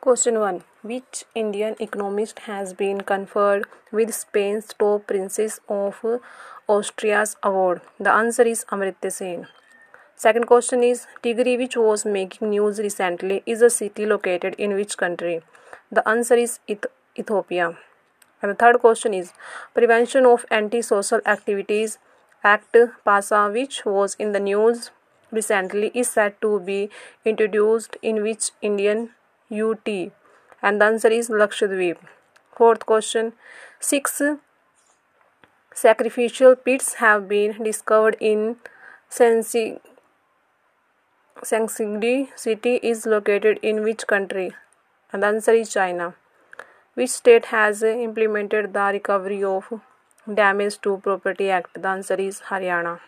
Question 1 Which Indian economist has been conferred with Spain's top princess of Asturias award? The answer is Amartya Sen. Second question is Tigray, which was making news recently, is a city located in which country? The answer is Ethiopia. And the third question is Prevention of Antisocial Activities Act PASA, which was in the news recently, is said to be introduced in which Indian UT? And the answer is Lakshadweep. Fourth question Six sacrificial pits have been discovered in Sensi. Sanxingdui city is located in which country? And the answer is China. Which state has implemented the Recovery of Damage to Property Act? The answer is Haryana.